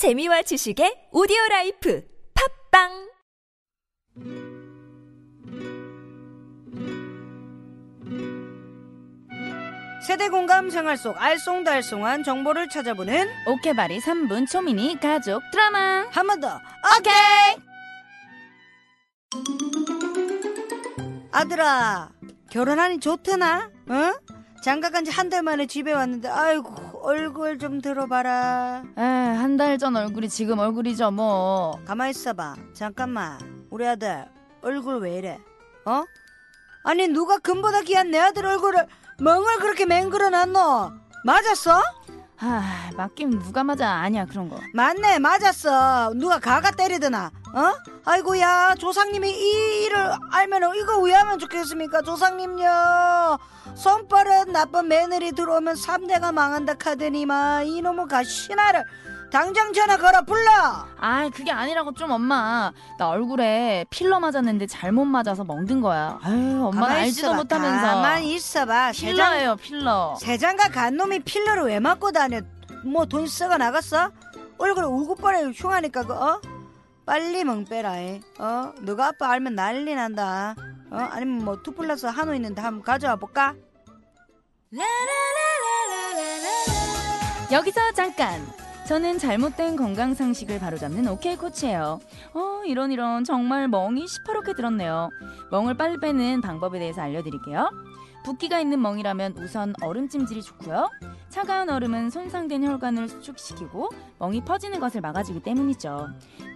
재미와 지식의 오디오 라이프 팟빵 세대 공감 생활 속 알쏭달쏭한 정보를 찾아보는 오케바리 3분 초미니 가족 드라마 한 번 더. 오케이 아들아, 결혼하니 좋드나? 어? 장가 간지 한 달 만에 집에 왔는데 아이고 얼굴 좀 들어봐라. 에 한 달 전 얼굴이 지금 얼굴이죠 뭐 가만 있어봐. 잠깐만. 우리 아들 얼굴 왜 이래? 어? 아니 누가 금보다 귀한 내 아들 얼굴을 멍을 그렇게 맹글어 놨노? 맞았어? 아 맡기면 누가 맞아. 아니야 그런 거. 맞네 맞았어. 누가 가가 때리드나 어? 아이고야 조상님이 이 일을 알면 이거 왜 하면 좋겠습니까 조상님요? 손버릇 나쁜 며느리 들어오면 3대가 망한다 카더니만 이놈의 가시나를 당장 전화 걸어 불러 아 그게 아니라고 좀 엄마 나 얼굴에 필러 맞았는데 잘못 맞아서 멍든 거야 아유 가만히 알지도 있어봐. 못하면서 가만히 있어봐 필러예요 필러 세장가 간 놈이 필러를 왜 맞고 다녀 뭐돈 썩어 나갔어? 얼굴에 울고빠래 흉하니까 그 어? 빨리 멍 빼라 에. 어? 너가 아빠 알면 난리 난다 어? 아니면 뭐 two plus 한우 있는데 한번 가져와 볼까? 여기서 잠깐 저는 잘못된 건강 상식을 바로잡는 오케이 코치예요. 어, 이런 이런 정말 멍이 시퍼렇게 들었네요. 멍을 빨리 빼는 방법에 대해서 알려드릴게요. 붓기가 있는 멍이라면 우선 얼음찜질이 좋고요. 차가운 얼음은 손상된 혈관을 수축시키고 멍이 퍼지는 것을 막아주기 때문이죠.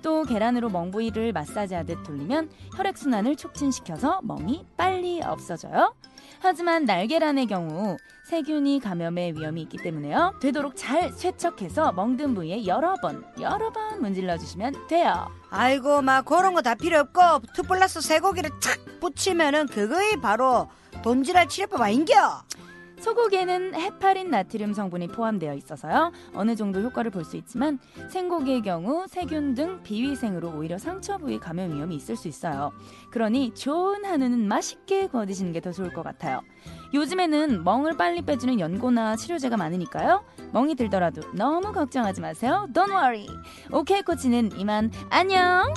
또 계란으로 멍 부위를 마사지하듯 돌리면 혈액순환을 촉진시켜서 멍이 빨리 없어져요. 하지만 날계란의 경우 세균이 감염의 위험이 있기 때문에요. 되도록 잘 쇠척해서 멍든 부위에 여러 번, 여러 번 문질러 주시면 돼요. 아이고 막 그런 거 다 필요 없고 투플러스 쇠고기를 착 붙이면은 그거이 바로 돈지랄 치료법 아닌겨? 소고기에는 헤파린 나트륨 성분이 포함되어 있어서요. 어느 정도 효과를 볼 수 있지만 생고기의 경우 세균 등 비위생으로 오히려 상처 부위 감염 위험이 있을 수 있어요. 그러니 좋은 한우는 맛있게 구워 드시는 게 더 좋을 것 같아요. 요즘에는 멍을 빨리 빼주는 연고나 치료제가 많으니까요. 멍이 들더라도 너무 걱정하지 마세요. Don't worry. 오케이 코치는 이만 안녕.